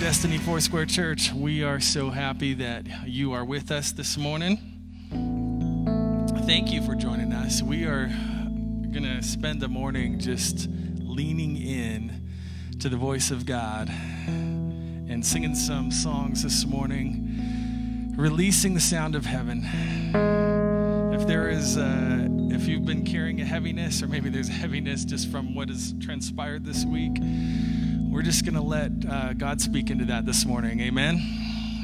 Destiny Foursquare Church. We are so happy that you are with us this morning. Thank you for joining us. We are going to spend the morning just leaning in to the voice of God and singing some songs this morning, releasing the sound of heaven. If there is, a, if you've been carrying a heaviness, or maybe there's a heaviness just from what has transpired this week, we're just going to let uh, God speak into that this morning. Amen.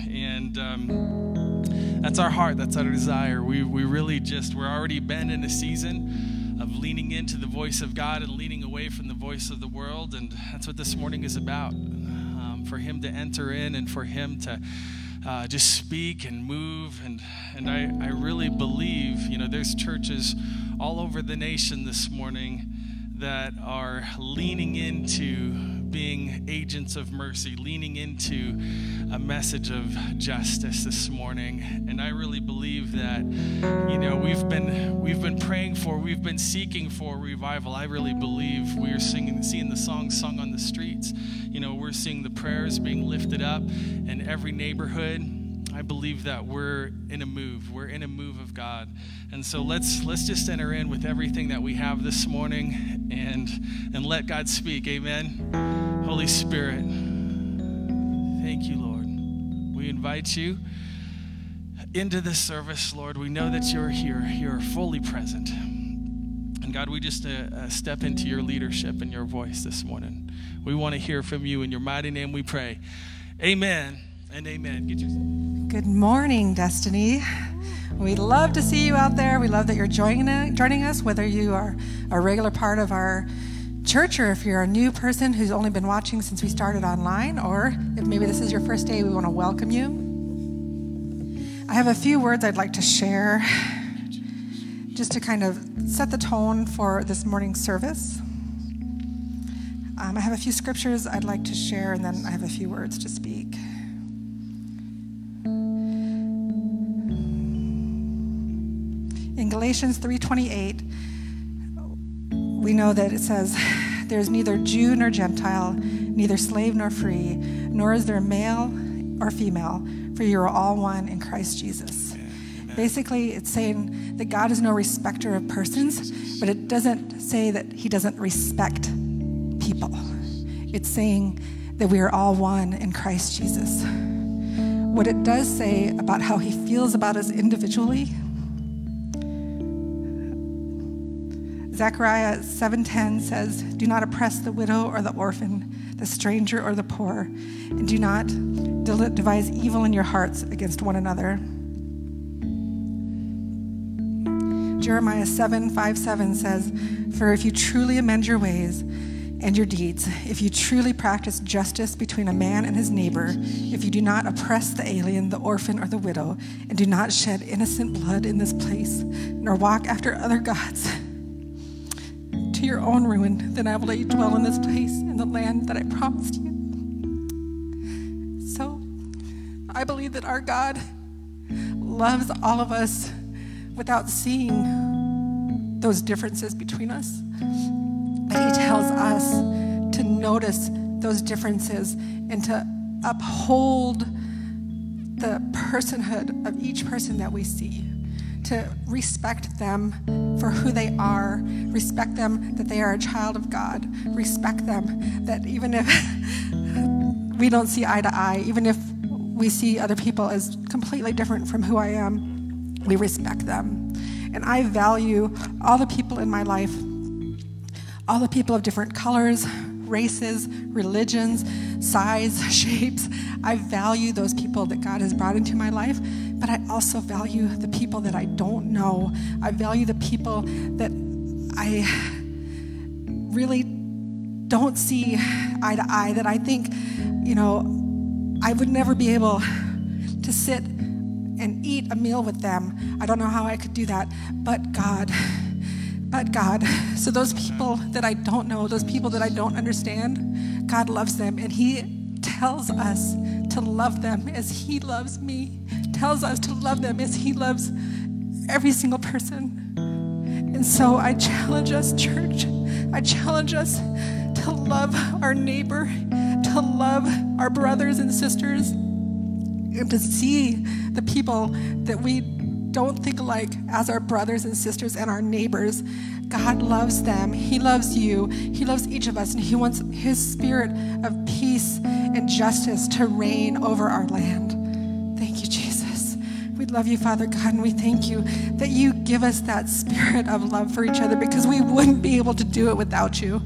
And um, that's our heart. That's our desire. We, we really just, we're already been in a season of leaning into the voice of God and leaning away from the voice of the world. And that's what this morning is about um, for Him to enter in and for Him to. Uh, just speak and move and and I, I really believe you know there's churches all over the nation this morning that are leaning into being agents of mercy, leaning into a message of justice this morning. And I really believe that, you know, we've been we've been praying for, we've been seeking for revival. I really believe we are singing, seeing the songs sung on the streets. You know, we're seeing the prayers being lifted up in every neighborhood. I believe that we're in a move. We're in a move of God. And so let's let's just enter in with everything that we have this morning and and let God speak. Amen. Holy Spirit, thank you, Lord. We invite you into this service, Lord. We know that you're here, you're fully present. And God, we just uh, uh, step into your leadership and your voice this morning. We want to hear from you. In your mighty name we pray. Amen and amen. Get. Good morning, Destiny. We love to see you out there. We love that you're joining, joining us, whether you are a regular part of our church, or if you're a new person who's only been watching since we started online, or if maybe this is your first day, we want to welcome you. I have a few words I'd like to share just to kind of set the tone for this morning's service. Um, I have a few scriptures I'd like to share, and then I have a few words to speak. In Galatians 3:28, we know that it says, There is neither Jew nor Gentile, neither slave nor free, nor is there male or female, for you are all one in Christ Jesus. Basically, it's saying that God is no respecter of persons, but it doesn't say that He doesn't respect people. It's saying that we are all one in Christ Jesus. What it does say about how He feels about us individually Zechariah 7:10 says, "Do not oppress the widow or the orphan, the stranger or the poor, and do not devise evil in your hearts against one another." Jeremiah 7, 5, 7 says, For if you truly amend your ways and your deeds, if you truly practice justice between a man and his neighbor, if you do not oppress the alien, the orphan, or the widow, and do not shed innocent blood in this place, nor walk after other gods, your own ruin, then I will let you dwell in this place, in the land that I promised you. So I believe that our God loves all of us without seeing those differences between us. But He tells us to notice those differences and to uphold the personhood of each person that we see to respect them for who they are, respect them that they are a child of God, respect them that even if we don't see eye to eye, even if we see other people as completely different from who I am, we respect them. And I value all the people in my life, all the people of different colors, races, religions, size, shapes. I value those people that God has brought into my life, but I also value the people that I don't know. I value the people that I really don't see eye to eye, that I think, you know, I would never be able to sit and eat a meal with them. I don't know how I could do that, but God but God. So, those people that I don't know, those people that I don't understand, God loves them. And He tells us to love them as He loves me, tells us to love them as He loves every single person. And so, I challenge us, church, I challenge us to love our neighbor, to love our brothers and sisters and to see the people that we don't think alike as our brothers and sisters and our neighbors. God loves them. He loves you. He loves each of us, and He wants His spirit of peace and justice to reign over our land. Love you, Father God, and we thank you that you give us that spirit of love for each other because we wouldn't be able to do it without you.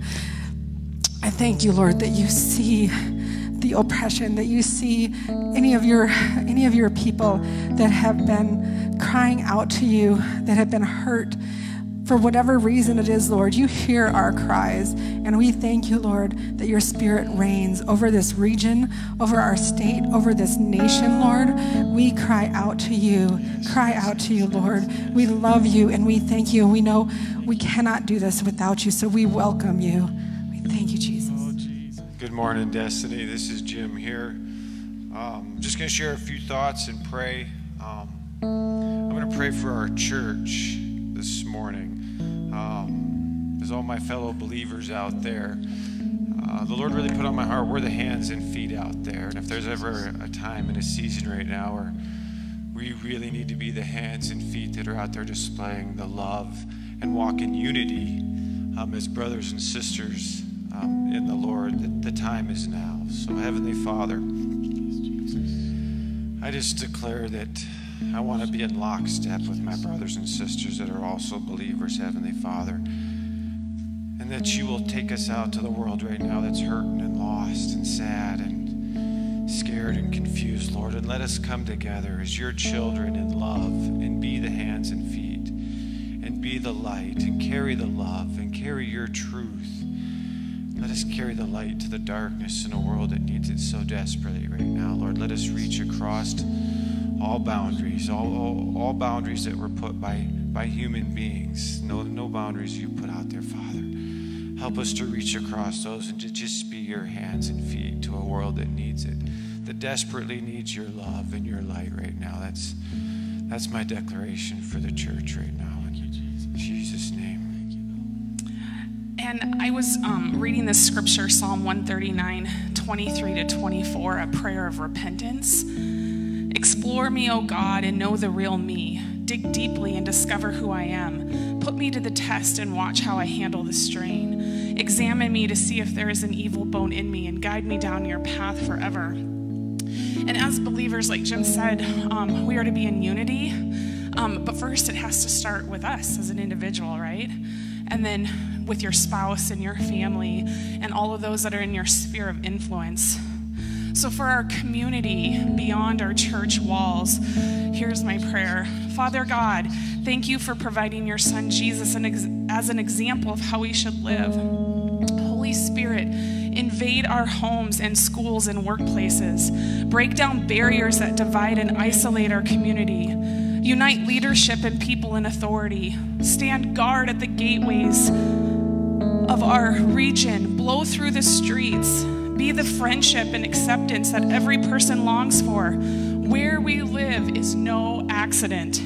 I thank you, Lord, that you see the oppression, that you see any of your any of your people that have been crying out to you, that have been hurt for whatever reason it is, Lord, you hear our cries. And we thank you, Lord, that your spirit reigns over this region, over our state, over this nation, Lord. We cry out to you, cry out to you, Lord. We love you and we thank you. We know we cannot do this without you, so we welcome you. We thank you, Jesus. Good morning, Destiny. This is Jim here. Um, just going to share a few thoughts and pray. Um, I'm going to pray for our church this morning. Um, as all my fellow believers out there, uh, the Lord really put on my heart, we're the hands and feet out there. And if there's ever a time and a season right now where we really need to be the hands and feet that are out there displaying the love and walk in unity um, as brothers and sisters um, in the Lord, the time is now. So, Heavenly Father, I just declare that I want to be in lockstep with my brothers and sisters that are also believers, Heavenly Father. And that you will take us out to the world right now that's hurting and lost and sad and scared and confused, Lord. And let us come together as your children in love and be the hands and feet and be the light and carry the love and carry your truth. Let us carry the light to the darkness in a world that needs it so desperately right now. Lord, let us reach across all boundaries, all, all, all boundaries that were put by, by human beings. No, no boundaries you put out there, Father. Help us to reach across those and to just be your hands and feet to a world that needs it, that desperately needs your love and your light right now. That's, that's my declaration for the church right now. In Jesus' name. And I was um, reading this scripture, Psalm 139, 23 to 24, a prayer of repentance. Explore me, O God, and know the real me. Dig deeply and discover who I am. Put me to the test and watch how I handle the strain. Examine me to see if there is an evil bone in me and guide me down your path forever. And as believers, like Jim said, um, we are to be in unity. Um, but first, it has to start with us as an individual, right? And then with your spouse and your family and all of those that are in your sphere of influence. So, for our community beyond our church walls, here's my prayer Father God, thank you for providing your son Jesus as an example of how we should live. Holy Spirit, invade our homes and schools and workplaces. Break down barriers that divide and isolate our community. Unite leadership and people in authority. Stand guard at the gateways of our region. Blow through the streets. Be the friendship and acceptance that every person longs for. Where we live is no accident.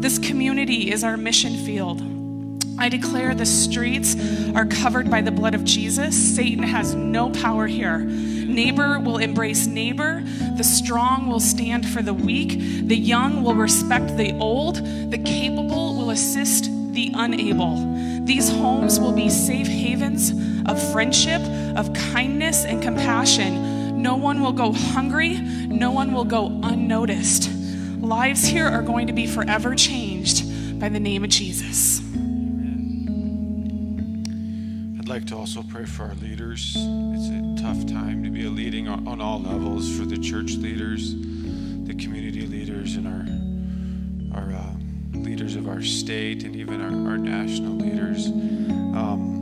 This community is our mission field. I declare the streets are covered by the blood of Jesus. Satan has no power here. Neighbor will embrace neighbor. The strong will stand for the weak. The young will respect the old. The capable will assist the unable. These homes will be safe havens of friendship, of kindness, and compassion. No one will go hungry, no one will go unnoticed. Lives here are going to be forever changed by the name of Jesus. I'd like to also pray for our leaders. It's a tough time to be a leading on all levels for the church leaders, the community leaders, and our our uh, leaders of our state and even our, our national leaders. Um,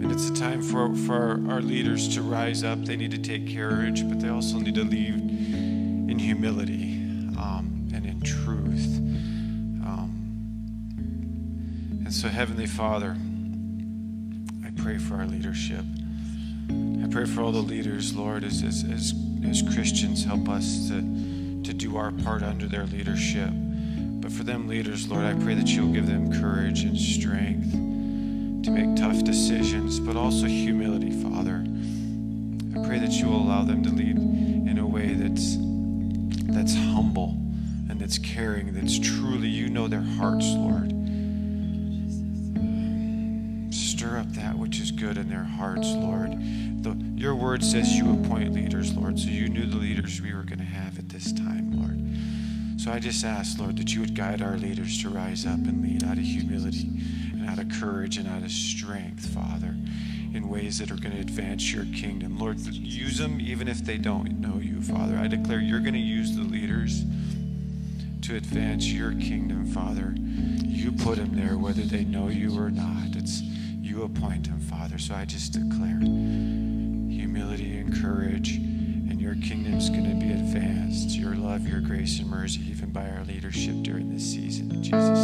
and it's a time for, for our, leaders to rise up. They need to take courage, but they also need to lead in humility um, and in truth. Um, and so, Heavenly Father, I pray for our leadership. I pray for all the leaders, Lord, as, as, as, as Christians, help us to, to do our part under their leadership. But for them leaders, Lord, I pray that you'll give them courage and strength to make tough decisions, but also humility, Father. I pray that you will allow them to lead in a way that's that's humble and that's caring, that's truly you know their hearts, Lord. Stir up that which is good in their hearts, Lord. The, your word says you appoint leaders, Lord, so you knew the leaders we were going to have at this time, Lord. So I just ask, Lord, that you would guide our leaders to rise up and lead out of humility out of courage and out of strength, Father in ways that are going to advance your kingdom. Lord, use them even if they don't know you, Father. I declare you're going to use the leaders to advance your kingdom, Father. You put them there whether they know you or not. It's you appoint them, Father. So I just declare humility and courage, and your kingdom's going to be advanced. Your love, your grace, and mercy, even by our leadership during this season. In Jesus'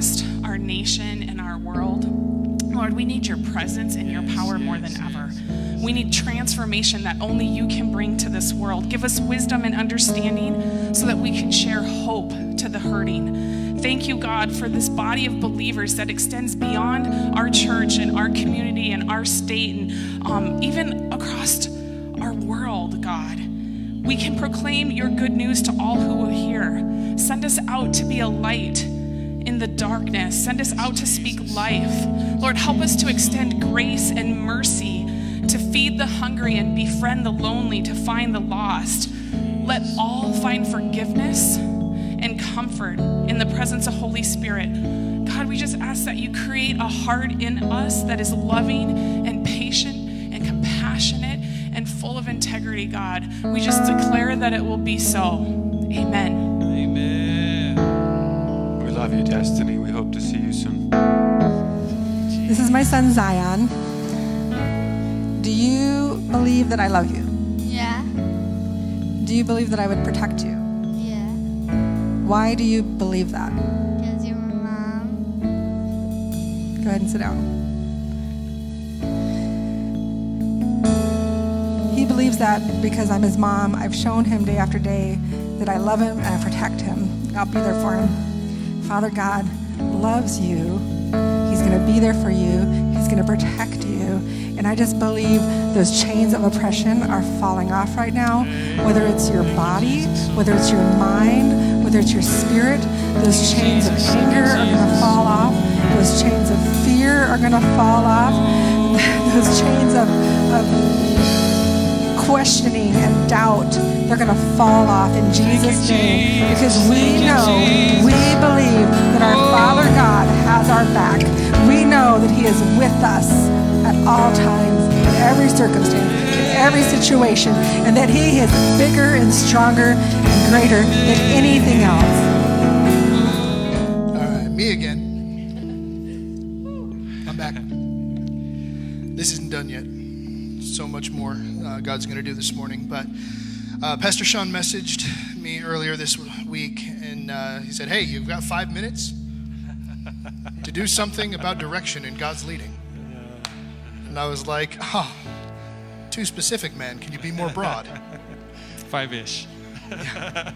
across our nation and our world. Lord, we need your presence and your power more than ever. We need transformation that only you can bring to this world. Give us wisdom and understanding so that we can share hope to the hurting. Thank you, God, for this body of believers that extends beyond our church and our community and our state and um, even across our world, God. We can proclaim your good news to all who will hear. Send us out to be a light in the darkness. Send us out to speak life. Lord, help us to extend grace and mercy, to feed the hungry and befriend the lonely, to find the lost. Let all find forgiveness and comfort in the presence of Holy Spirit. God, we just ask that you create a heart in us that is loving and patient and compassionate and full of integrity, God. We just declare that it will be so. Destiny. We hope to see you soon. This is my son, Zion. Do you believe that I love you? Yeah. Do you believe that I would protect you? Yeah. Why do you believe that? Because you're my mom. Go ahead and sit down. He believes that because I'm his mom, I've shown him day after day that I love him and I protect him. I'll be there for him. Father God loves you. He's going to be there for you. He's going to protect you. And I just believe those chains of oppression are falling off right now, whether it's your body, whether it's your mind, whether it's your spirit. Those chains of anger are going to fall off. Those chains of fear are going to fall off. Those chains of, of questioning and doubt they're going to fall off in Jesus' name because we know, we believe that our Father God has our back. We know that He is with us at all times, in every circumstance, in every situation, and that He is bigger and stronger and greater than anything else. All right, me again. I'm back. This isn't done yet. So much more uh, God's going to do this morning, but. Uh, Pastor Sean messaged me earlier this week, and uh, he said, Hey, you've got five minutes to do something about direction in God's leading. And I was like, Oh, too specific, man. Can you be more broad? Five ish. yeah.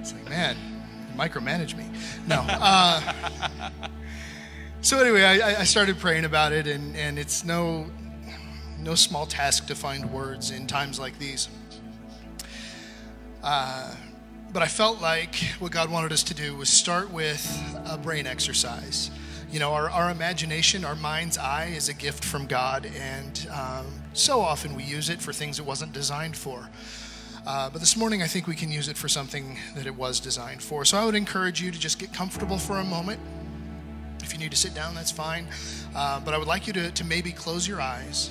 It's like, man, micromanage me. No. Uh, so, anyway, I, I started praying about it, and, and it's no, no small task to find words in times like these. Uh, but I felt like what God wanted us to do was start with a brain exercise. You know, our, our imagination, our mind's eye is a gift from God, and um, so often we use it for things it wasn't designed for. Uh, but this morning, I think we can use it for something that it was designed for. So I would encourage you to just get comfortable for a moment. If you need to sit down, that's fine. Uh, but I would like you to, to maybe close your eyes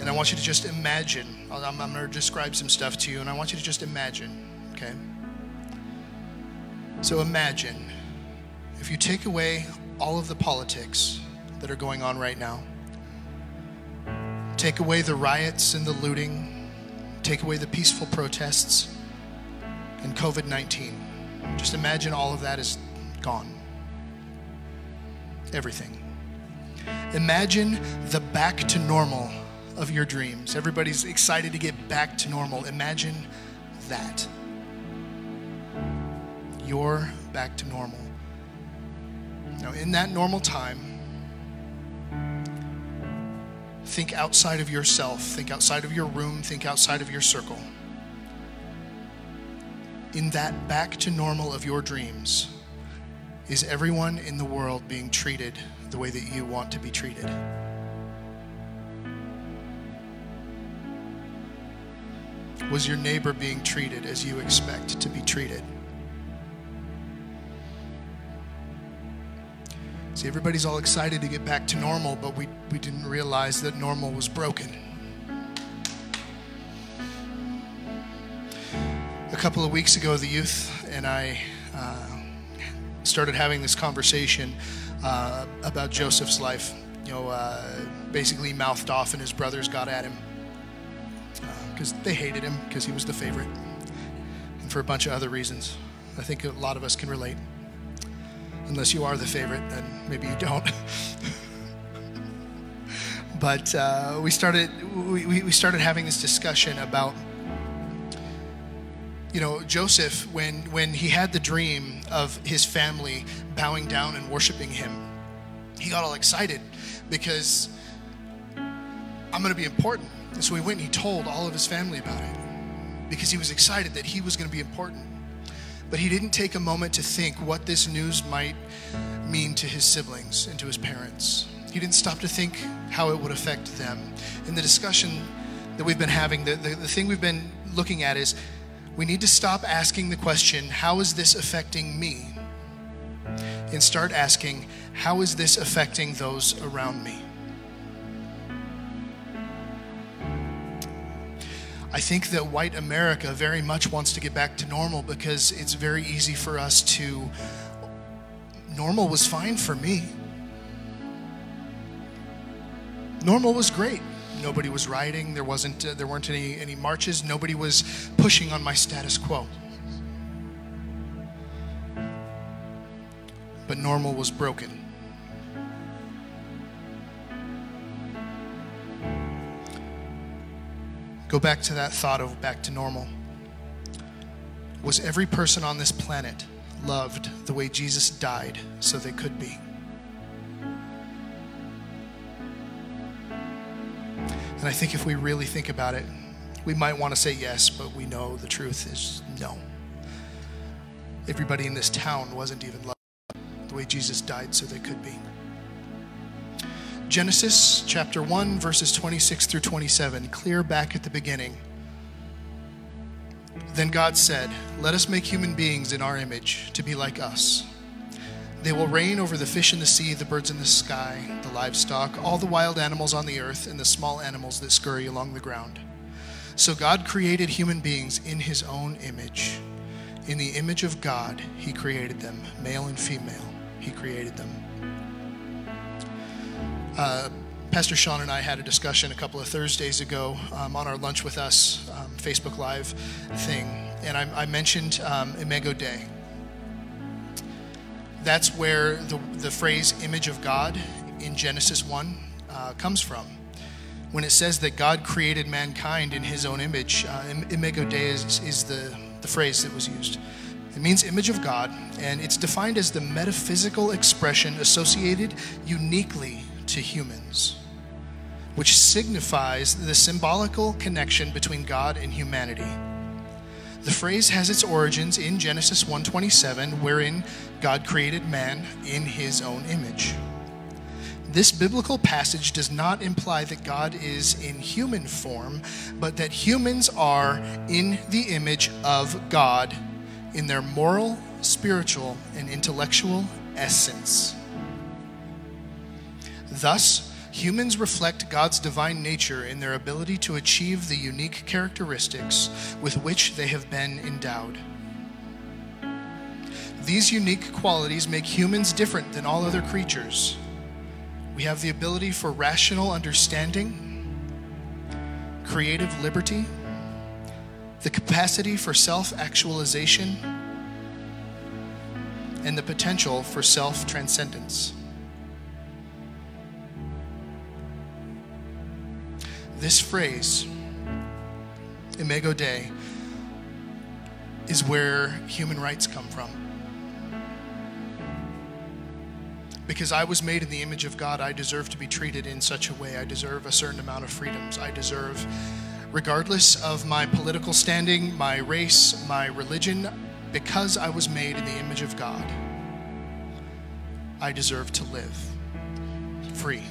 and I want you to just imagine. I'm, I'm going to describe some stuff to you, and I want you to just imagine, okay? So imagine if you take away all of the politics that are going on right now, take away the riots and the looting, take away the peaceful protests, and COVID 19. Just imagine all of that is gone. Everything. Imagine the back to normal of your dreams. Everybody's excited to get back to normal. Imagine that. You're back to normal. Now, in that normal time, think outside of yourself, think outside of your room, think outside of your circle. In that back to normal of your dreams, is everyone in the world being treated the way that you want to be treated? Was your neighbor being treated as you expect to be treated? See, everybody's all excited to get back to normal, but we, we didn't realize that normal was broken. A couple of weeks ago, the youth and I uh, started having this conversation uh, about Joseph's life. You know, uh, basically mouthed off, and his brothers got at him because they hated him because he was the favorite, and for a bunch of other reasons. I think a lot of us can relate. Unless you are the favorite, then maybe you don't. but uh, we started we, we started having this discussion about you know Joseph when when he had the dream of his family bowing down and worshiping him, he got all excited because I'm going to be important. And so he went and he told all of his family about it because he was excited that he was going to be important. But he didn't take a moment to think what this news might mean to his siblings and to his parents. He didn't stop to think how it would affect them. In the discussion that we've been having, the, the, the thing we've been looking at is we need to stop asking the question, How is this affecting me? and start asking, How is this affecting those around me? I think that white America very much wants to get back to normal because it's very easy for us to. Normal was fine for me. Normal was great. Nobody was rioting. There wasn't. Uh, there weren't any any marches. Nobody was pushing on my status quo. But normal was broken. Go back to that thought of back to normal. Was every person on this planet loved the way Jesus died so they could be? And I think if we really think about it, we might want to say yes, but we know the truth is no. Everybody in this town wasn't even loved the way Jesus died so they could be. Genesis chapter 1, verses 26 through 27, clear back at the beginning. Then God said, Let us make human beings in our image to be like us. They will reign over the fish in the sea, the birds in the sky, the livestock, all the wild animals on the earth, and the small animals that scurry along the ground. So God created human beings in his own image. In the image of God, he created them, male and female, he created them. Uh, Pastor Sean and I had a discussion a couple of Thursdays ago um, on our Lunch with Us um, Facebook Live thing, and I, I mentioned um, Imago Dei. That's where the, the phrase image of God in Genesis 1 uh, comes from. When it says that God created mankind in his own image, uh, Imago Dei is, is the, the phrase that was used. It means image of God, and it's defined as the metaphysical expression associated uniquely to humans, which signifies the symbolical connection between God and humanity. The phrase has its origins in Genesis 1:27 wherein God created man in his own image. This biblical passage does not imply that God is in human form, but that humans are in the image of God in their moral, spiritual, and intellectual essence. Thus, humans reflect God's divine nature in their ability to achieve the unique characteristics with which they have been endowed. These unique qualities make humans different than all other creatures. We have the ability for rational understanding, creative liberty, the capacity for self actualization, and the potential for self transcendence. This phrase, Imago Dei, is where human rights come from. because I was made in the image of God, I deserve to be treated in such a way. I deserve a certain amount of freedoms. I deserve, regardless of my political standing, my race, my religion, because I was made in the image of God, I deserve to live free.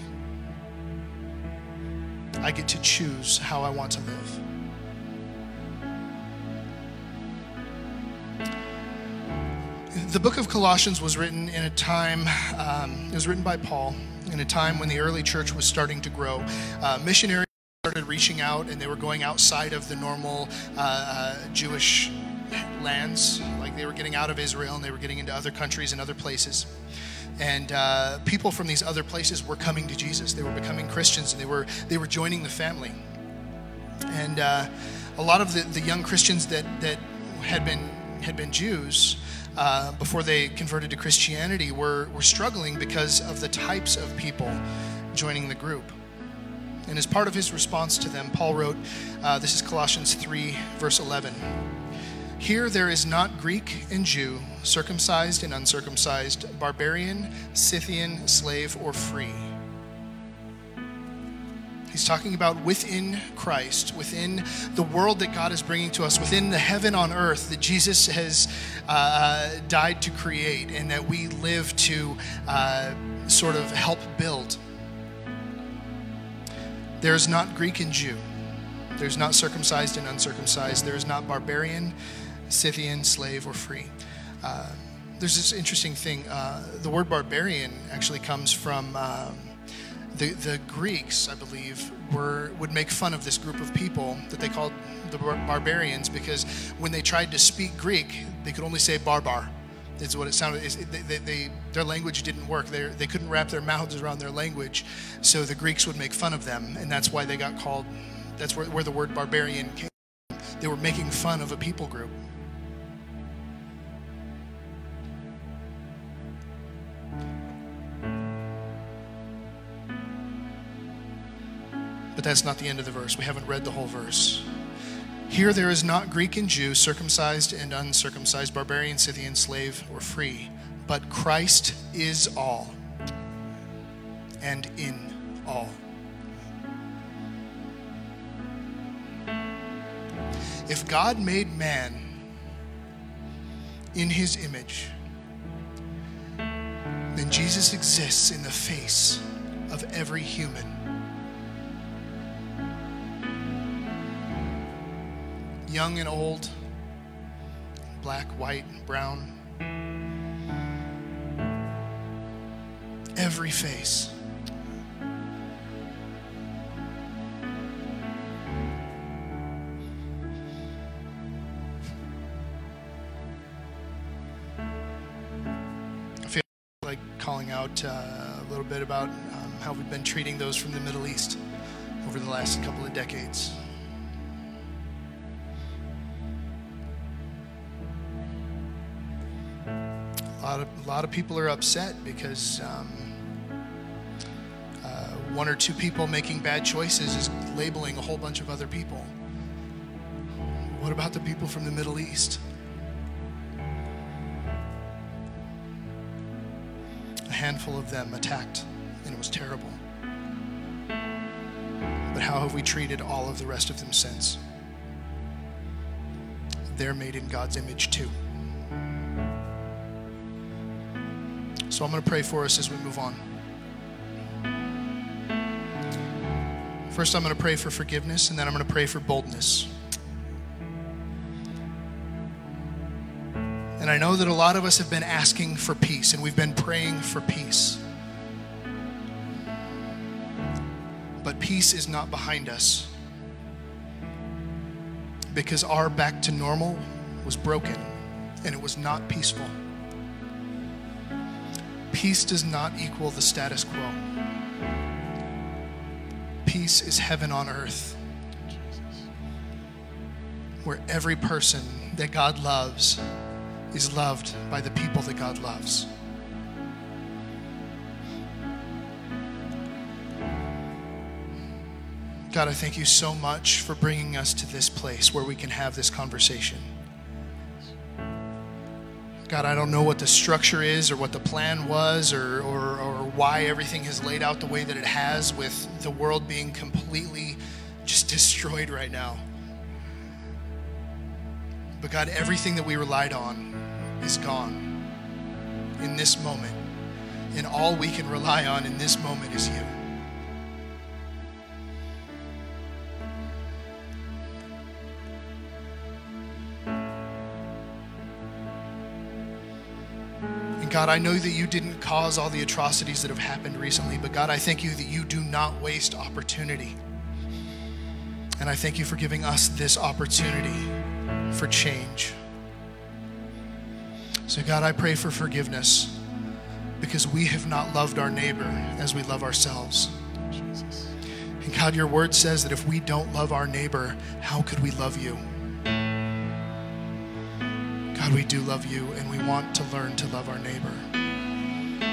I get to choose how I want to live. The book of Colossians was written in a time, um, it was written by Paul in a time when the early church was starting to grow. Uh, missionaries started reaching out and they were going outside of the normal uh, uh, Jewish lands. Like they were getting out of Israel and they were getting into other countries and other places. And uh, people from these other places were coming to Jesus. They were becoming Christians and they were, they were joining the family. And uh, a lot of the, the young Christians that, that had, been, had been Jews uh, before they converted to Christianity were, were struggling because of the types of people joining the group. And as part of his response to them, Paul wrote, uh, this is Colossians 3, verse 11. Here there is not Greek and Jew, circumcised and uncircumcised, barbarian, Scythian, slave, or free. He's talking about within Christ, within the world that God is bringing to us, within the heaven on earth that Jesus has uh, died to create and that we live to uh, sort of help build. There is not Greek and Jew. There's not circumcised and uncircumcised. There is not barbarian, Scythian, slave, or free. Uh, there's this interesting thing. Uh, the word barbarian actually comes from um, the, the Greeks, I believe, were would make fun of this group of people that they called the bar- barbarians because when they tried to speak Greek, they could only say barbar. Is what it sounded. They, they, they, their language didn't work. They, they couldn't wrap their mouths around their language, so the Greeks would make fun of them, and that's why they got called. That's where, where the word barbarian came. They were making fun of a people group. But that's not the end of the verse. We haven't read the whole verse. Here there is not Greek and Jew, circumcised and uncircumcised, barbarian, Scythian, slave, or free, but Christ is all and in all. If God made man in his image, then Jesus exists in the face of every human. Young and old, black, white, and brown. Every face. I feel like calling out uh, a little bit about um, how we've been treating those from the Middle East over the last couple of decades. Lot of, a lot of people are upset because um, uh, one or two people making bad choices is labeling a whole bunch of other people. What about the people from the Middle East? A handful of them attacked, and it was terrible. But how have we treated all of the rest of them since? They're made in God's image too. So I'm going to pray for us as we move on. First, I'm going to pray for forgiveness, and then I'm going to pray for boldness. And I know that a lot of us have been asking for peace, and we've been praying for peace. But peace is not behind us because our back to normal was broken and it was not peaceful. Peace does not equal the status quo. Peace is heaven on earth, where every person that God loves is loved by the people that God loves. God, I thank you so much for bringing us to this place where we can have this conversation. God, I don't know what the structure is or what the plan was or, or, or why everything has laid out the way that it has with the world being completely just destroyed right now. But God, everything that we relied on is gone in this moment. And all we can rely on in this moment is you. God, I know that you didn't cause all the atrocities that have happened recently, but God, I thank you that you do not waste opportunity. And I thank you for giving us this opportunity for change. So, God, I pray for forgiveness because we have not loved our neighbor as we love ourselves. And God, your word says that if we don't love our neighbor, how could we love you? God, we do love you and we want to learn to love our neighbor.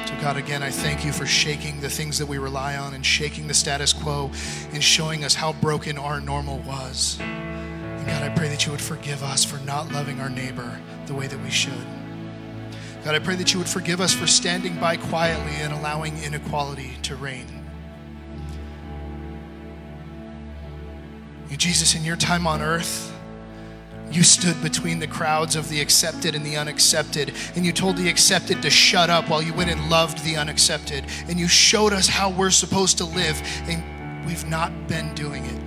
So, God, again, I thank you for shaking the things that we rely on and shaking the status quo and showing us how broken our normal was. And God, I pray that you would forgive us for not loving our neighbor the way that we should. God, I pray that you would forgive us for standing by quietly and allowing inequality to reign. Jesus, in your time on earth, you stood between the crowds of the accepted and the unaccepted, and you told the accepted to shut up while you went and loved the unaccepted. And you showed us how we're supposed to live, and we've not been doing it.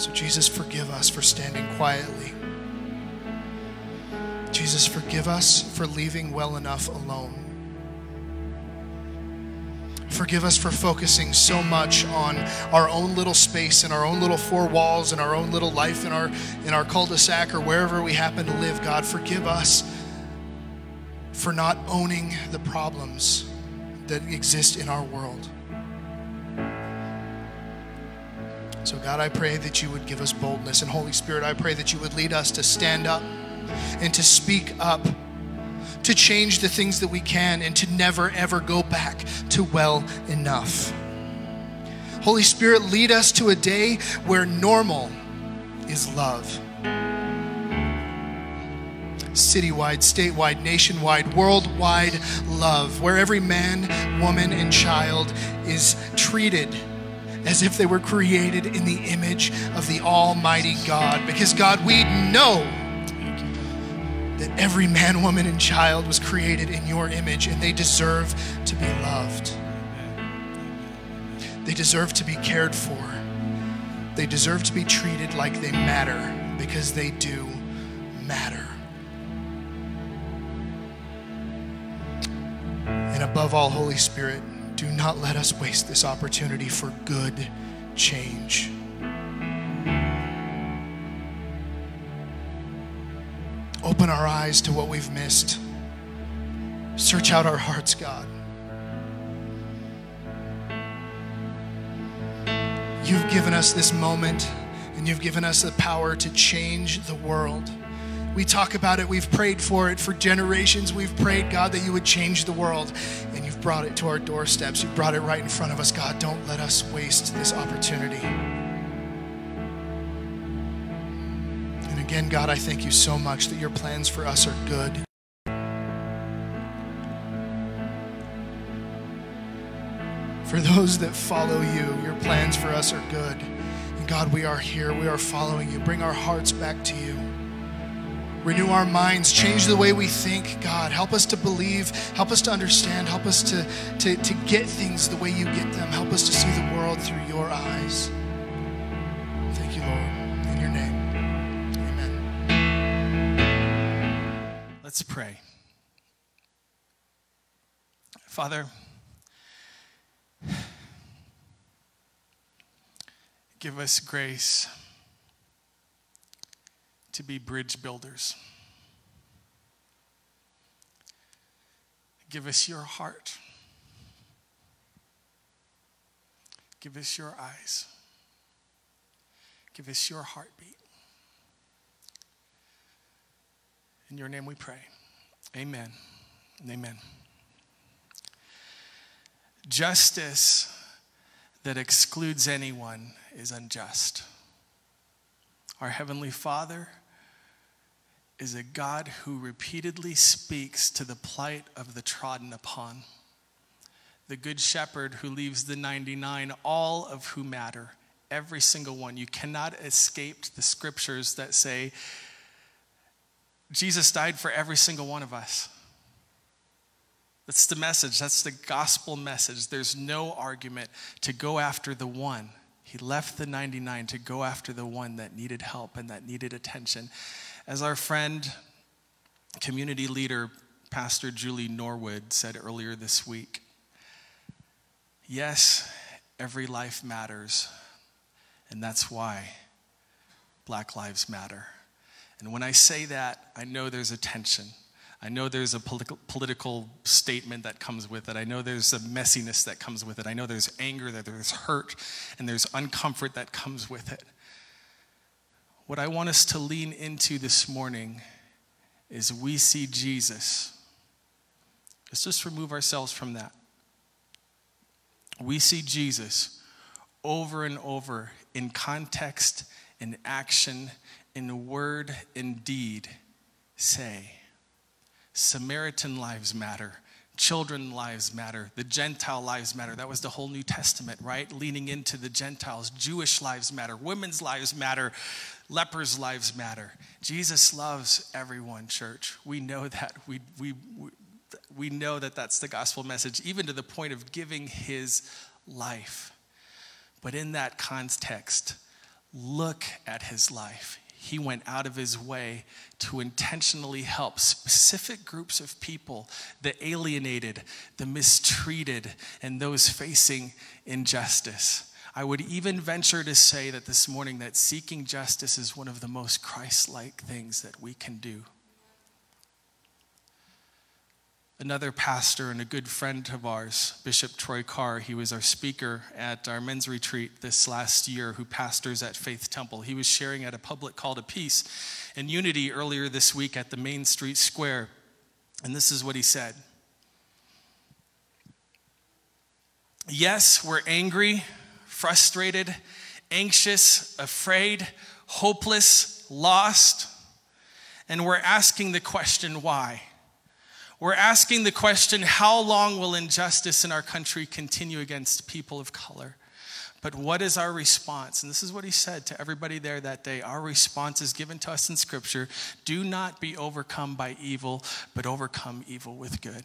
So, Jesus, forgive us for standing quietly. Jesus, forgive us for leaving well enough alone. Forgive us for focusing so much on our own little space and our own little four walls and our own little life in our in our cul-de-sac or wherever we happen to live. God, forgive us for not owning the problems that exist in our world. So God, I pray that you would give us boldness and Holy Spirit, I pray that you would lead us to stand up and to speak up, to change the things that we can, and to never ever go back to well enough. Holy Spirit, lead us to a day where normal is love. Citywide, statewide, nationwide, worldwide love, where every man, woman, and child is treated as if they were created in the image of the Almighty God. Because, God, we know that every man, woman, and child was created in your image and they deserve to be loved. They deserve to be cared for. They deserve to be treated like they matter because they do matter. And above all, Holy Spirit, do not let us waste this opportunity for good change. Open our eyes to what we've missed. Search out our hearts, God. You've given us this moment and you've given us the power to change the world. We talk about it, we've prayed for it for generations. We've prayed, God, that you would change the world. And you've brought it to our doorsteps. You've brought it right in front of us. God, don't let us waste this opportunity. Again, God, I thank you so much that your plans for us are good. For those that follow you, your plans for us are good. And God, we are here. We are following you. Bring our hearts back to you. Renew our minds, change the way we think, God. Help us to believe, help us to understand, help us to, to, to get things the way you get them. Help us to see the world through your eyes. Thank you, Lord. In your name, Let's pray. Father, give us grace to be bridge builders. Give us your heart. Give us your eyes. Give us your heartbeat. In your name we pray. Amen. Amen. Justice that excludes anyone is unjust. Our Heavenly Father is a God who repeatedly speaks to the plight of the trodden upon. The good shepherd who leaves the 99, all of who matter, every single one. You cannot escape the scriptures that say Jesus died for every single one of us. That's the message. That's the gospel message. There's no argument to go after the one. He left the 99 to go after the one that needed help and that needed attention. As our friend, community leader, Pastor Julie Norwood said earlier this week, yes, every life matters, and that's why Black Lives Matter. And when I say that, I know there's a tension. I know there's a political, political statement that comes with it. I know there's a messiness that comes with it. I know there's anger, that there's hurt, and there's uncomfort that comes with it. What I want us to lean into this morning is we see Jesus. Let's just remove ourselves from that. We see Jesus over and over in context, in action, in word, and deed say Samaritan lives matter. Children lives matter. The Gentile lives matter. That was the whole New Testament, right? Leaning into the Gentiles. Jewish lives matter. Women's lives matter. Lepers' lives matter. Jesus loves everyone, church. We know that. We, we, we know that that's the gospel message, even to the point of giving his life. But in that context, look at his life. He went out of his way to intentionally help specific groups of people the alienated, the mistreated, and those facing injustice. I would even venture to say that this morning that seeking justice is one of the most Christ-like things that we can do. Another pastor and a good friend of ours, Bishop Troy Carr, he was our speaker at our men's retreat this last year, who pastors at Faith Temple. He was sharing at a public call to peace and unity earlier this week at the Main Street Square. And this is what he said Yes, we're angry frustrated, anxious, afraid, hopeless, lost. And we're asking the question, why? We're asking the question, how long will injustice in our country continue against people of color? But what is our response? And this is what he said to everybody there that day. Our response is given to us in Scripture do not be overcome by evil, but overcome evil with good.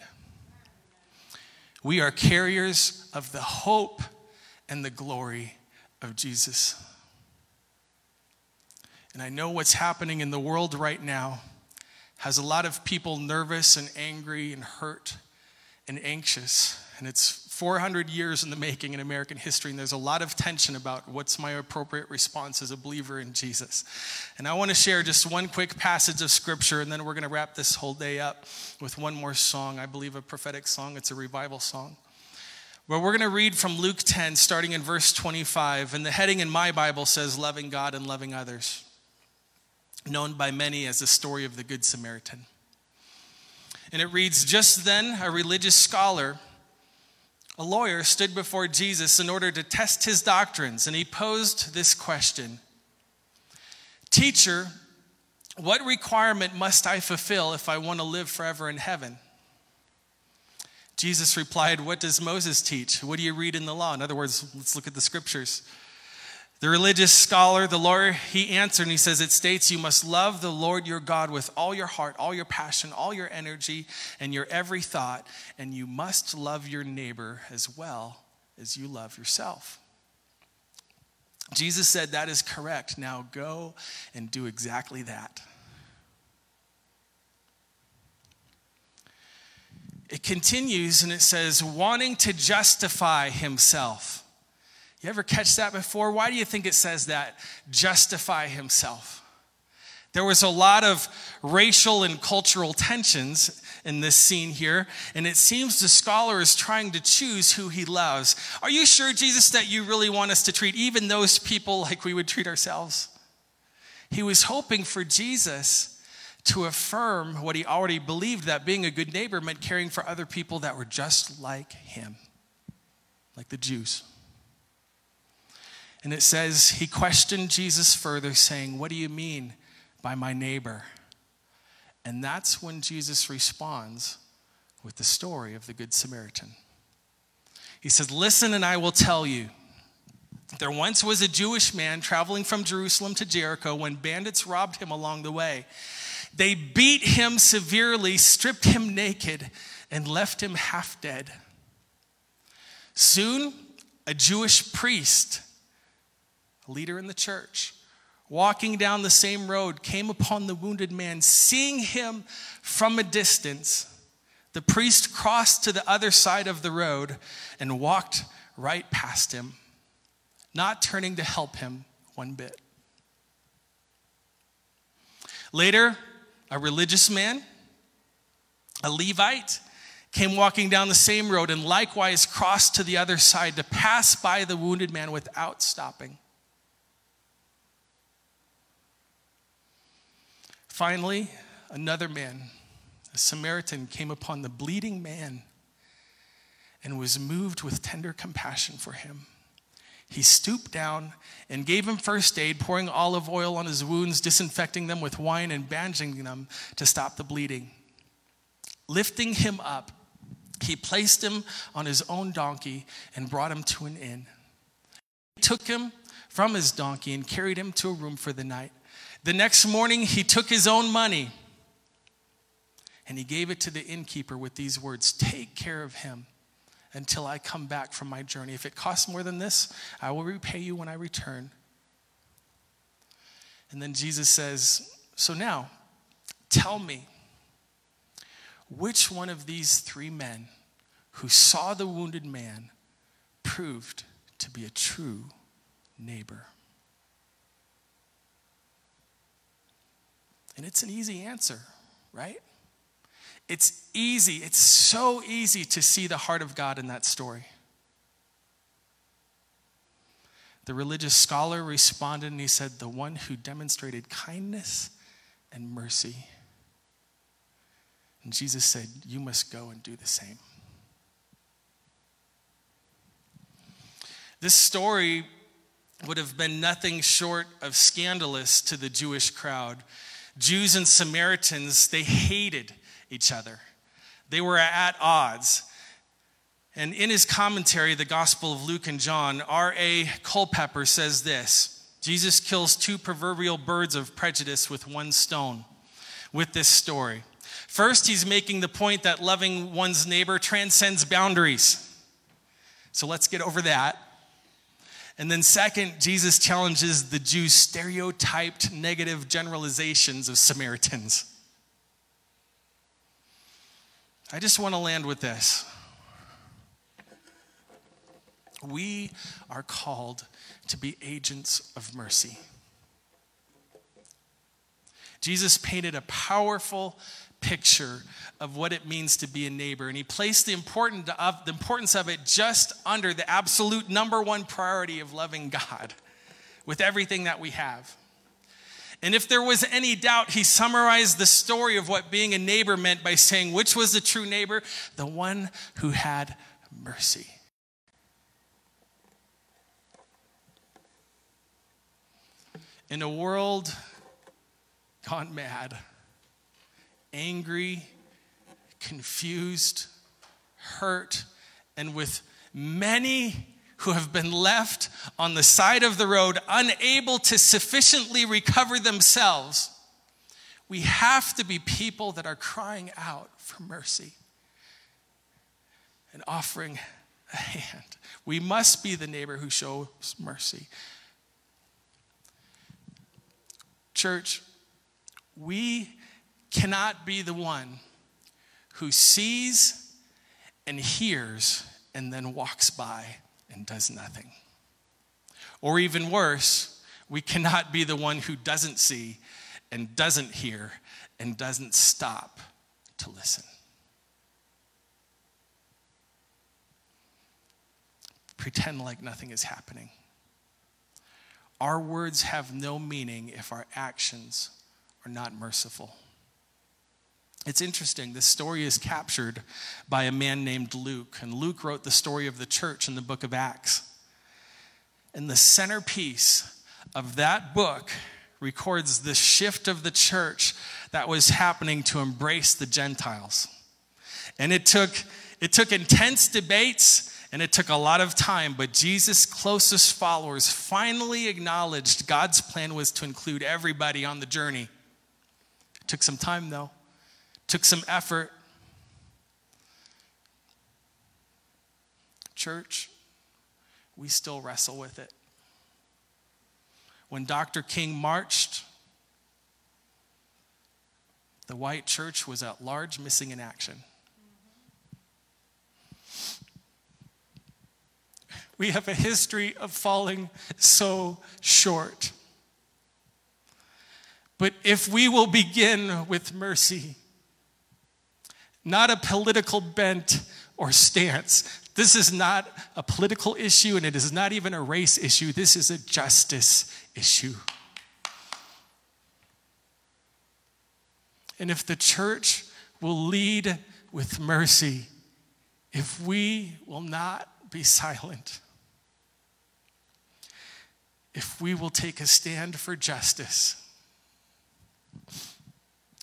We are carriers of the hope and the glory of Jesus. And I know what's happening in the world right now has a lot of people nervous and angry and hurt and anxious. And it's 400 years in the making in American history, and there's a lot of tension about what's my appropriate response as a believer in Jesus. And I want to share just one quick passage of scripture, and then we're going to wrap this whole day up with one more song. I believe a prophetic song, it's a revival song. But we're going to read from Luke 10, starting in verse 25. And the heading in my Bible says, Loving God and Loving Others, known by many as the story of the Good Samaritan. And it reads Just then, a religious scholar, a lawyer, stood before Jesus in order to test his doctrines. And he posed this question Teacher, what requirement must I fulfill if I want to live forever in heaven? Jesus replied, What does Moses teach? What do you read in the law? In other words, let's look at the scriptures. The religious scholar, the lawyer, he answered and he says, It states you must love the Lord your God with all your heart, all your passion, all your energy, and your every thought, and you must love your neighbor as well as you love yourself. Jesus said, That is correct. Now go and do exactly that. it continues and it says, wanting to justify himself. You ever catch that before? Why do you think it says that? Justify himself. There was a lot of racial and cultural tensions in this scene here, and it seems the scholar is trying to choose who he loves. Are you sure, Jesus, that you really want us to treat even those people like we would treat ourselves? He was hoping for Jesus to affirm what he already believed that being a good neighbor meant caring for other people that were just like him, like the Jews. And it says, he questioned Jesus further, saying, What do you mean by my neighbor? And that's when Jesus responds with the story of the Good Samaritan. He says, Listen, and I will tell you. There once was a Jewish man traveling from Jerusalem to Jericho when bandits robbed him along the way. They beat him severely, stripped him naked, and left him half dead. Soon, a Jewish priest, a leader in the church, walking down the same road, came upon the wounded man. Seeing him from a distance, the priest crossed to the other side of the road and walked right past him, not turning to help him one bit. Later, a religious man, a Levite, came walking down the same road and likewise crossed to the other side to pass by the wounded man without stopping. Finally, another man, a Samaritan, came upon the bleeding man and was moved with tender compassion for him. He stooped down and gave him first aid, pouring olive oil on his wounds, disinfecting them with wine, and bandaging them to stop the bleeding. Lifting him up, he placed him on his own donkey and brought him to an inn. He took him from his donkey and carried him to a room for the night. The next morning, he took his own money and he gave it to the innkeeper with these words Take care of him until I come back from my journey. If it costs more than this, I will repay you when I return. And then Jesus says, So now, tell me, which one of these three men who saw the wounded man proved to be a true neighbor? And it's an easy answer, right? It's easy, it's so easy to see the heart of God in that story. The religious scholar responded and he said, The one who demonstrated kindness and mercy. And Jesus said, You must go and do the same. This story would have been nothing short of scandalous to the Jewish crowd. Jews and Samaritans, they hated each other. They were at odds. And in his commentary, the Gospel of Luke and John, R.A. Culpepper says this Jesus kills two proverbial birds of prejudice with one stone with this story. First, he's making the point that loving one's neighbor transcends boundaries. So let's get over that. And then, second, Jesus challenges the Jews' stereotyped negative generalizations of Samaritans. I just want to land with this. We are called to be agents of mercy. Jesus painted a powerful picture of what it means to be a neighbor, and he placed the, important of, the importance of it just under the absolute number one priority of loving God with everything that we have. And if there was any doubt, he summarized the story of what being a neighbor meant by saying, which was the true neighbor? The one who had mercy. In a world gone mad, angry, confused, hurt, and with many who have been left on the side of the road, unable to sufficiently recover themselves, we have to be people that are crying out for mercy and offering a hand. We must be the neighbor who shows mercy. Church, we cannot be the one who sees and hears and then walks by and does nothing. Or even worse, we cannot be the one who doesn't see and doesn't hear and doesn't stop to listen. Pretend like nothing is happening. Our words have no meaning if our actions are not merciful. It's interesting. This story is captured by a man named Luke, and Luke wrote the story of the church in the book of Acts. And the centerpiece of that book records the shift of the church that was happening to embrace the Gentiles. And it took, it took intense debates and it took a lot of time, but Jesus' closest followers finally acknowledged God's plan was to include everybody on the journey. It took some time, though, took some effort. Church, we still wrestle with it. When Dr. King marched, the white church was at large, missing in action. We have a history of falling so short. But if we will begin with mercy, not a political bent or stance, this is not a political issue and it is not even a race issue. This is a justice issue. And if the church will lead with mercy, if we will not be silent, if we will take a stand for justice,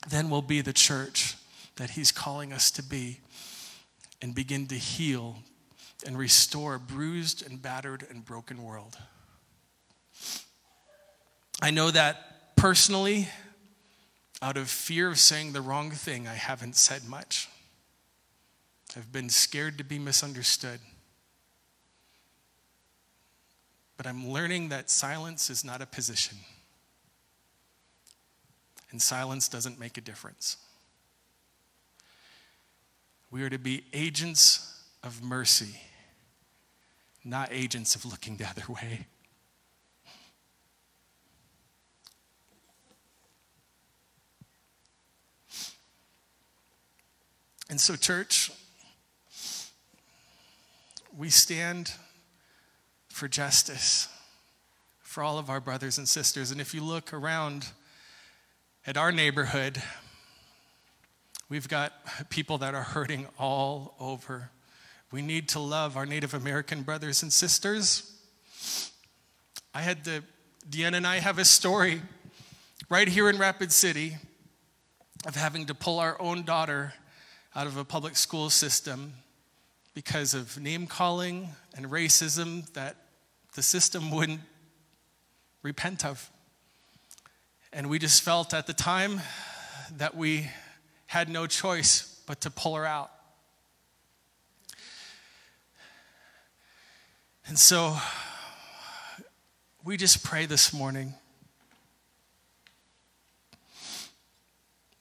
then we'll be the church that He's calling us to be and begin to heal and restore a bruised and battered and broken world. I know that personally, out of fear of saying the wrong thing, I haven't said much. I've been scared to be misunderstood. But I'm learning that silence is not a position, and silence doesn't make a difference. We are to be agents of mercy, not agents of looking the other way. And so, church, we stand for justice for all of our brothers and sisters. And if you look around at our neighborhood, we've got people that are hurting all over. We need to love our Native American brothers and sisters. I had the, Deanna and I have a story right here in Rapid City of having to pull our own daughter out of a public school system because of name calling and racism that the system wouldn't repent of. And we just felt at the time that we had no choice but to pull her out. And so we just pray this morning.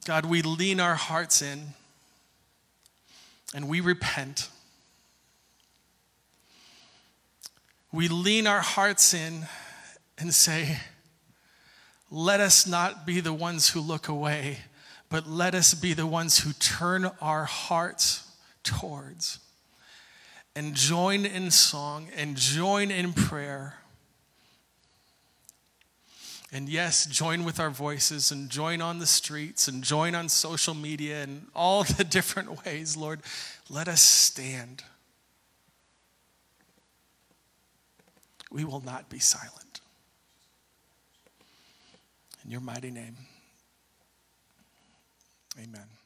God, we lean our hearts in and we repent. we lean our hearts in and say, let us not be the ones who look away, but let us be the ones who turn our hearts towards and join in song and join in prayer. And yes, join with our voices and join on the streets and join on social media and all the different ways, Lord. Let us stand. we will not be silent. In your mighty name, amen.